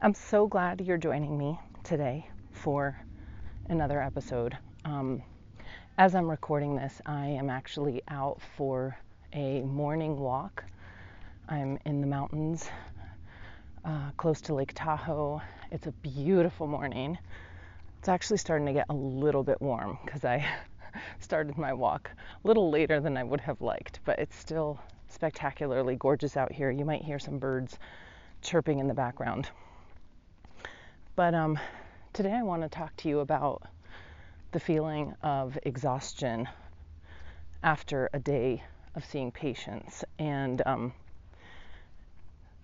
I'm so glad you're joining me today for another episode. Um, as I'm recording this, I am actually out for a morning walk. I'm in the mountains uh, close to Lake Tahoe. It's a beautiful morning. It's actually starting to get a little bit warm because I started my walk a little later than I would have liked, but it's still spectacularly gorgeous out here. You might hear some birds chirping in the background. But um, today I want to talk to you about the feeling of exhaustion after a day of seeing patients. And um,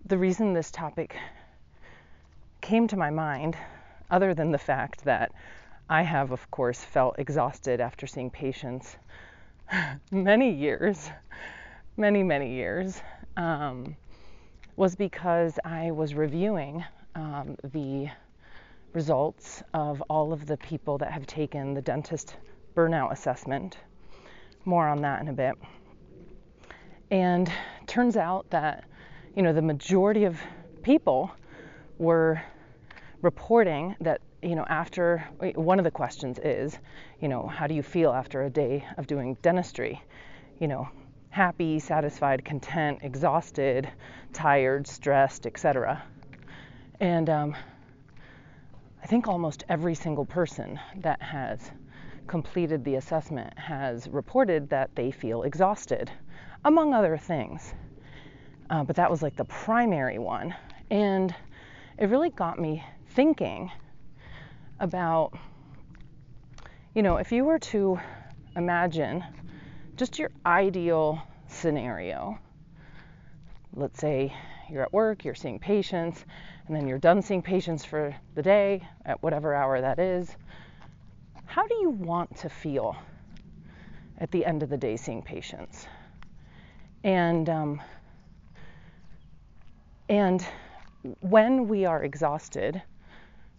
the reason this topic came to my mind, other than the fact that I have, of course, felt exhausted after seeing patients many years, many, many years, um, was because I was reviewing um, the results of all of the people that have taken the dentist burnout assessment. More on that in a bit. And turns out that, you know, the majority of people were reporting that, you know, after one of the questions is, you know, how do you feel after a day of doing dentistry? You know, happy, satisfied, content, exhausted, tired, stressed, etc. And um, I think almost every single person that has completed the assessment has reported that they feel exhausted, among other things. Uh, but that was like the primary one. And it really got me thinking about, you know, if you were to imagine just your ideal scenario, let's say you're at work, you're seeing patients, and then you're done seeing patients for the day at whatever hour that is, how do you want to feel at the end of the day seeing patients? And um, and when we are exhausted,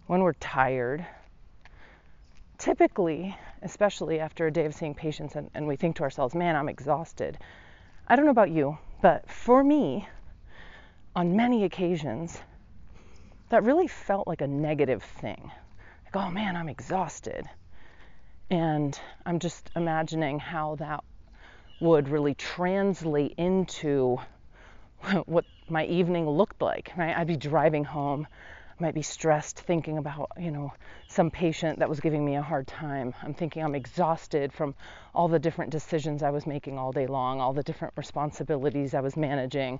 when we're tired, typically, especially after a day of seeing patients, and, and we think to ourselves, man, I'm exhausted. I don't know about you, but for me, on many occasions, that really felt like a negative thing. Like, oh man, I'm exhausted. And I'm just imagining how that would really translate into what my evening looked like. Right? I'd be driving home, I might be stressed thinking about, you know, some patient that was giving me a hard time. I'm thinking I'm exhausted from all the different decisions I was making all day long, all the different responsibilities I was managing,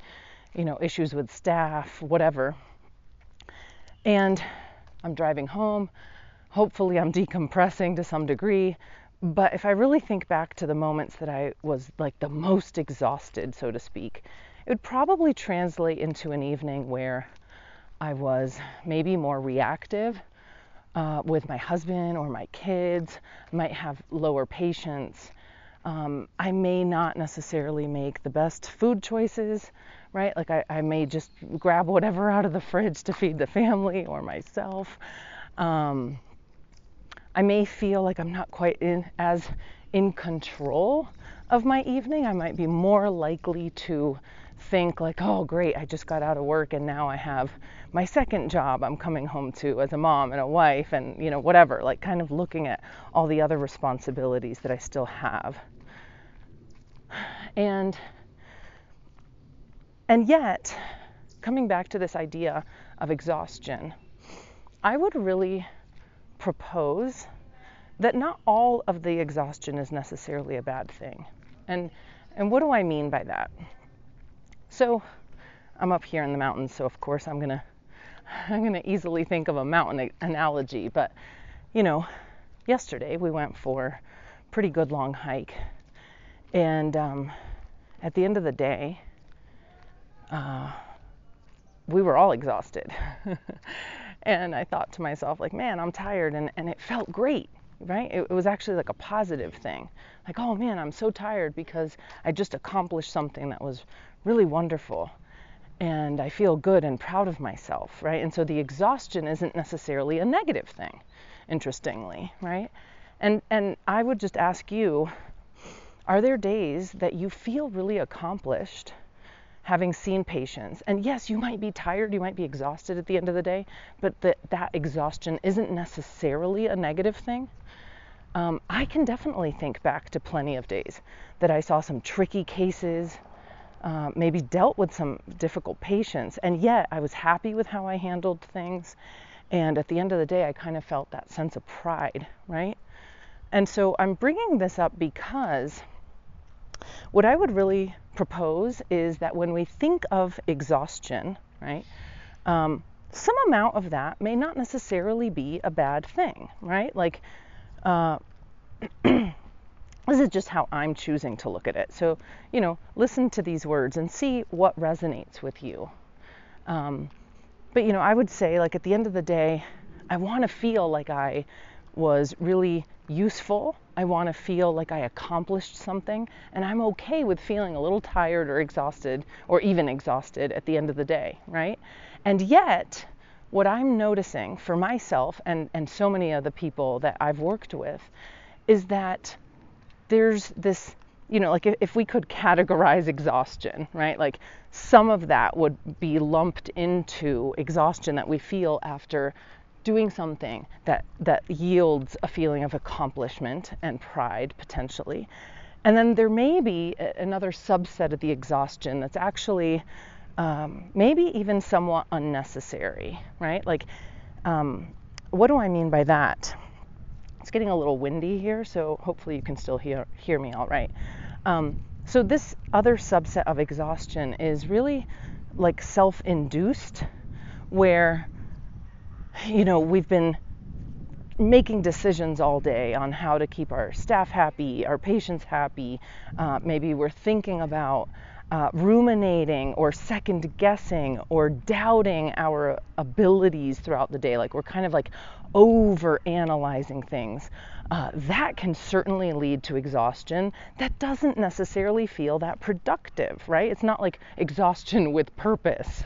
you know, issues with staff, whatever. And I'm driving home. Hopefully, I'm decompressing to some degree. But if I really think back to the moments that I was like the most exhausted, so to speak, it would probably translate into an evening where I was maybe more reactive uh, with my husband or my kids, might have lower patience. Um, I may not necessarily make the best food choices right? Like I, I may just grab whatever out of the fridge to feed the family or myself. Um, I may feel like I'm not quite in as in control of my evening. I might be more likely to think like, oh great, I just got out of work and now I have my second job I'm coming home to as a mom and a wife and you know whatever, like kind of looking at all the other responsibilities that I still have. And and yet, coming back to this idea of exhaustion, I would really propose that not all of the exhaustion is necessarily a bad thing. And and what do I mean by that? So, I'm up here in the mountains, so of course I'm going to I'm going to easily think of a mountain analogy, but you know, yesterday we went for a pretty good long hike. And um, at the end of the day, uh, we were all exhausted. and I thought to myself, like, man, I'm tired. And, and it felt great, right? It, it, was actually like a positive thing. Like, oh man, I'm so tired because I just accomplished something that was really wonderful. And I feel good and proud of myself, right? And so the exhaustion isn't necessarily a negative thing, interestingly, right? And, and I would just ask you are there days that you feel really accomplished? Having seen patients. And yes, you might be tired, you might be exhausted at the end of the day, but that exhaustion isn't necessarily a negative thing. Um, I can definitely think back to plenty of days that I saw some tricky cases, uh, maybe dealt with some difficult patients, and yet I was happy with how I handled things. And at the end of the day, I kind of felt that sense of pride, right? And so I'm bringing this up because what I would really propose is that when we think of exhaustion, right, um, some amount of that may not necessarily be a bad thing, right? Like, uh, this is just how I'm choosing to look at it. So, you know, listen to these words and see what resonates with you. Um, but, you know, I would say, like, at the end of the day, I want to feel like I was really useful. I want to feel like I accomplished something, and I'm okay with feeling a little tired or exhausted or even exhausted at the end of the day, right? And yet, what I'm noticing for myself and, and so many of the people that I've worked with is that there's this, you know, like if, if we could categorize exhaustion, right? Like some of that would be lumped into exhaustion that we feel after doing something that, that yields a feeling of accomplishment and pride potentially. And then there may be another subset of the exhaustion that's actually um, maybe even somewhat unnecessary, right? Like, um, what do I mean by that? It's getting a little windy here, so hopefully you can still hear, hear me all right. Um, so, this other subset of exhaustion is really like self induced, where you know, we've been making decisions all day on how to keep our staff happy, our patients happy. Uh, maybe we're thinking about uh, ruminating or second guessing or doubting our abilities throughout the day. Like we're kind of like over analyzing things. Uh, that can certainly lead to exhaustion that doesn't necessarily feel that productive, right? It's not like exhaustion with purpose.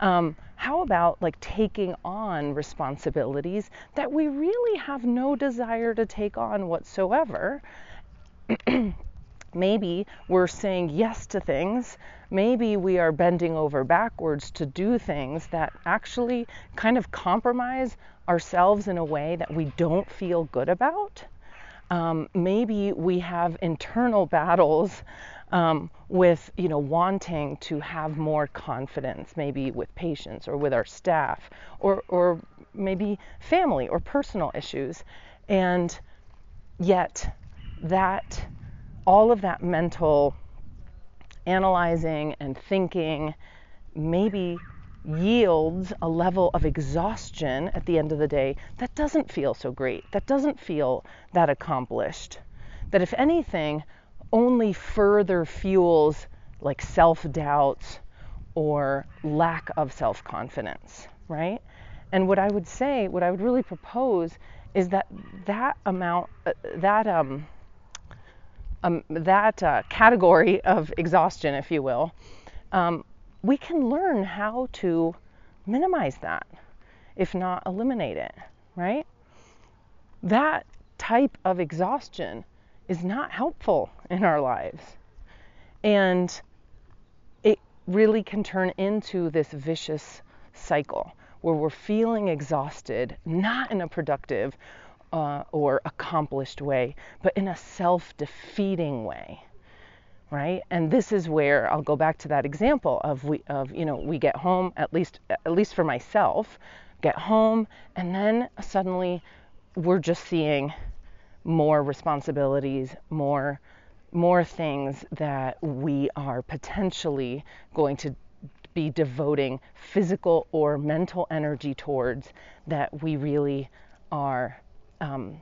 Um, how about like taking on responsibilities that we really have no desire to take on whatsoever? Maybe we're saying yes to things. Maybe we are bending over backwards to do things that actually kind of compromise ourselves in a way that we don't feel good about. Um, maybe we have internal battles um, with you know wanting to have more confidence, maybe with patients or with our staff, or or maybe family or personal issues, and yet that all of that mental analyzing and thinking maybe yields a level of exhaustion at the end of the day that doesn't feel so great, that doesn't feel that accomplished. That if anything, only further fuels like self doubts or lack of self confidence, right? And what I would say, what I would really propose is that that amount, uh, that um, um that uh, category of exhaustion, if you will, um, we can learn how to minimize that, if not eliminate it, right? That type of exhaustion is not helpful in our lives. And it really can turn into this vicious cycle where we're feeling exhausted, not in a productive uh, or accomplished way, but in a self defeating way. Right? And this is where I'll go back to that example of we of you know we get home at least at least for myself get home and then suddenly we're just seeing more responsibilities, more more things that we are potentially going to be devoting physical or mental energy towards that we really are um,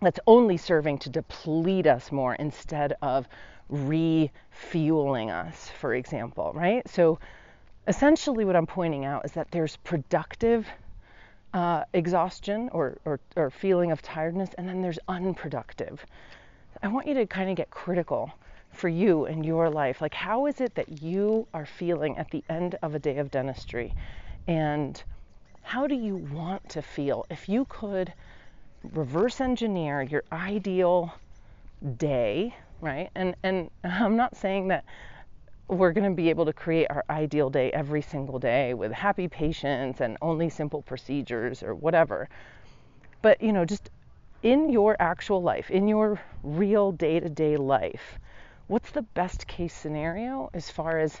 that's only serving to deplete us more instead of refueling us for example right? So essentially what i'm pointing out is that there's productive uh, exhaustion or, or, or feeling of tiredness, and then there's unproductive. I want you to kind of get critical for you in your life. Like, how is it that you are feeling at the end of a day of dentistry? And how do you want to feel? If you could reverse engineer your ideal day, right? And and I'm not saying that we're going to be able to create our ideal day every single day with happy patients and only simple procedures or whatever. But, you know, just in your actual life, in your real day to day life, what's the best case scenario as far as,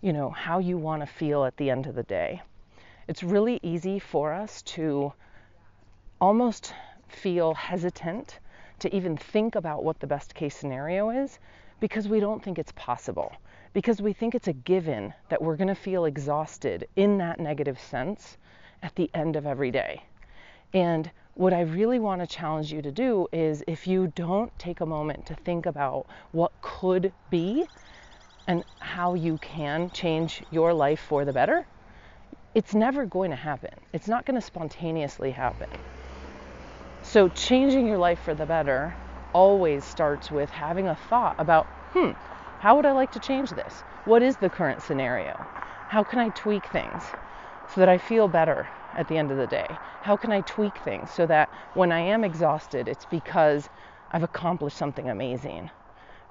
you know, how you want to feel at the end of the day? It's really easy for us to almost feel hesitant to even think about what the best case scenario is because we don't think it's possible because we think it's a given that we're going to feel exhausted in that negative sense at the end of every day. And what I really want to challenge you to do is if you don't take a moment to think about what could be and how you can change your life for the better, it's never going to happen. It's not going to spontaneously happen. So, changing your life for the better always starts with having a thought about, hmm, how would I like to change this? What is the current scenario? How can I tweak things so that I feel better at the end of the day? How can I tweak things so that when I am exhausted, it's because I've accomplished something amazing,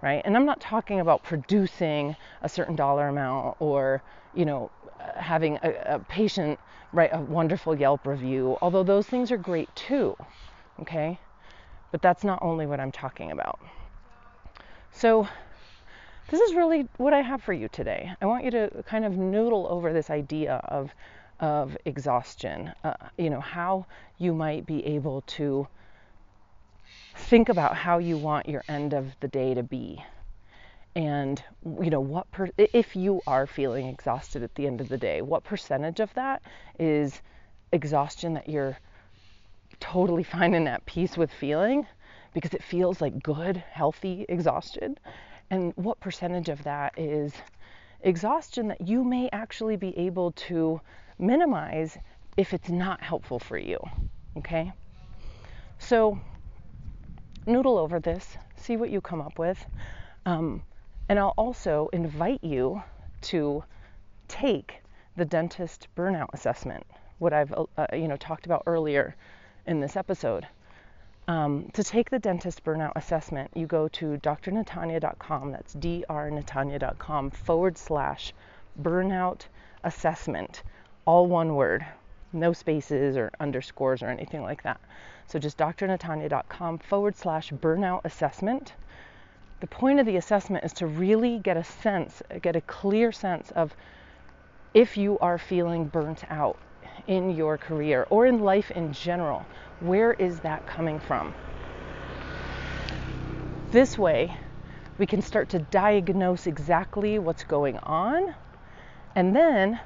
right? And I'm not talking about producing a certain dollar amount or, you know, having a, a patient write a wonderful Yelp review, although those things are great too, okay? But that's not only what I'm talking about. So, this is really what I have for you today. I want you to kind of noodle over this idea of of exhaustion. Uh, you know how you might be able to think about how you want your end of the day to be, and you know what per- if you are feeling exhausted at the end of the day, what percentage of that is exhaustion that you're totally fine and at peace with feeling because it feels like good, healthy exhaustion and what percentage of that is exhaustion that you may actually be able to minimize if it's not helpful for you. Okay? So, noodle over this, see what you come up with. Um, and I'll also invite you to take the dentist burnout assessment, what I've uh, you know talked about earlier in this episode. Um, to take the dentist burnout assessment, you go to drnatanya.com, that's drnatanya.com forward slash burnout assessment, all one word, no spaces or underscores or anything like that. So just drnatanya.com forward slash burnout assessment. The point of the assessment is to really get a sense, get a clear sense of if you are feeling burnt out in your career or in life in general where is that coming from? This way, we can start to diagnose exactly what's going on, and then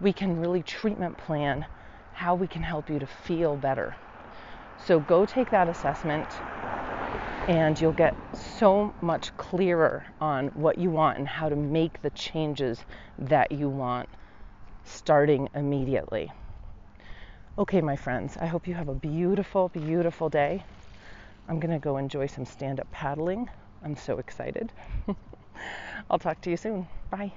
we can really treatment plan how we can help you to feel better. So go take that assessment and you'll get so much clearer on what you want and how to make the changes that you want starting immediately. Okay, my friends, I hope you have a beautiful, beautiful day. I'm going to go enjoy some stand up paddling. I'm so excited. I'll talk to you soon. Bye.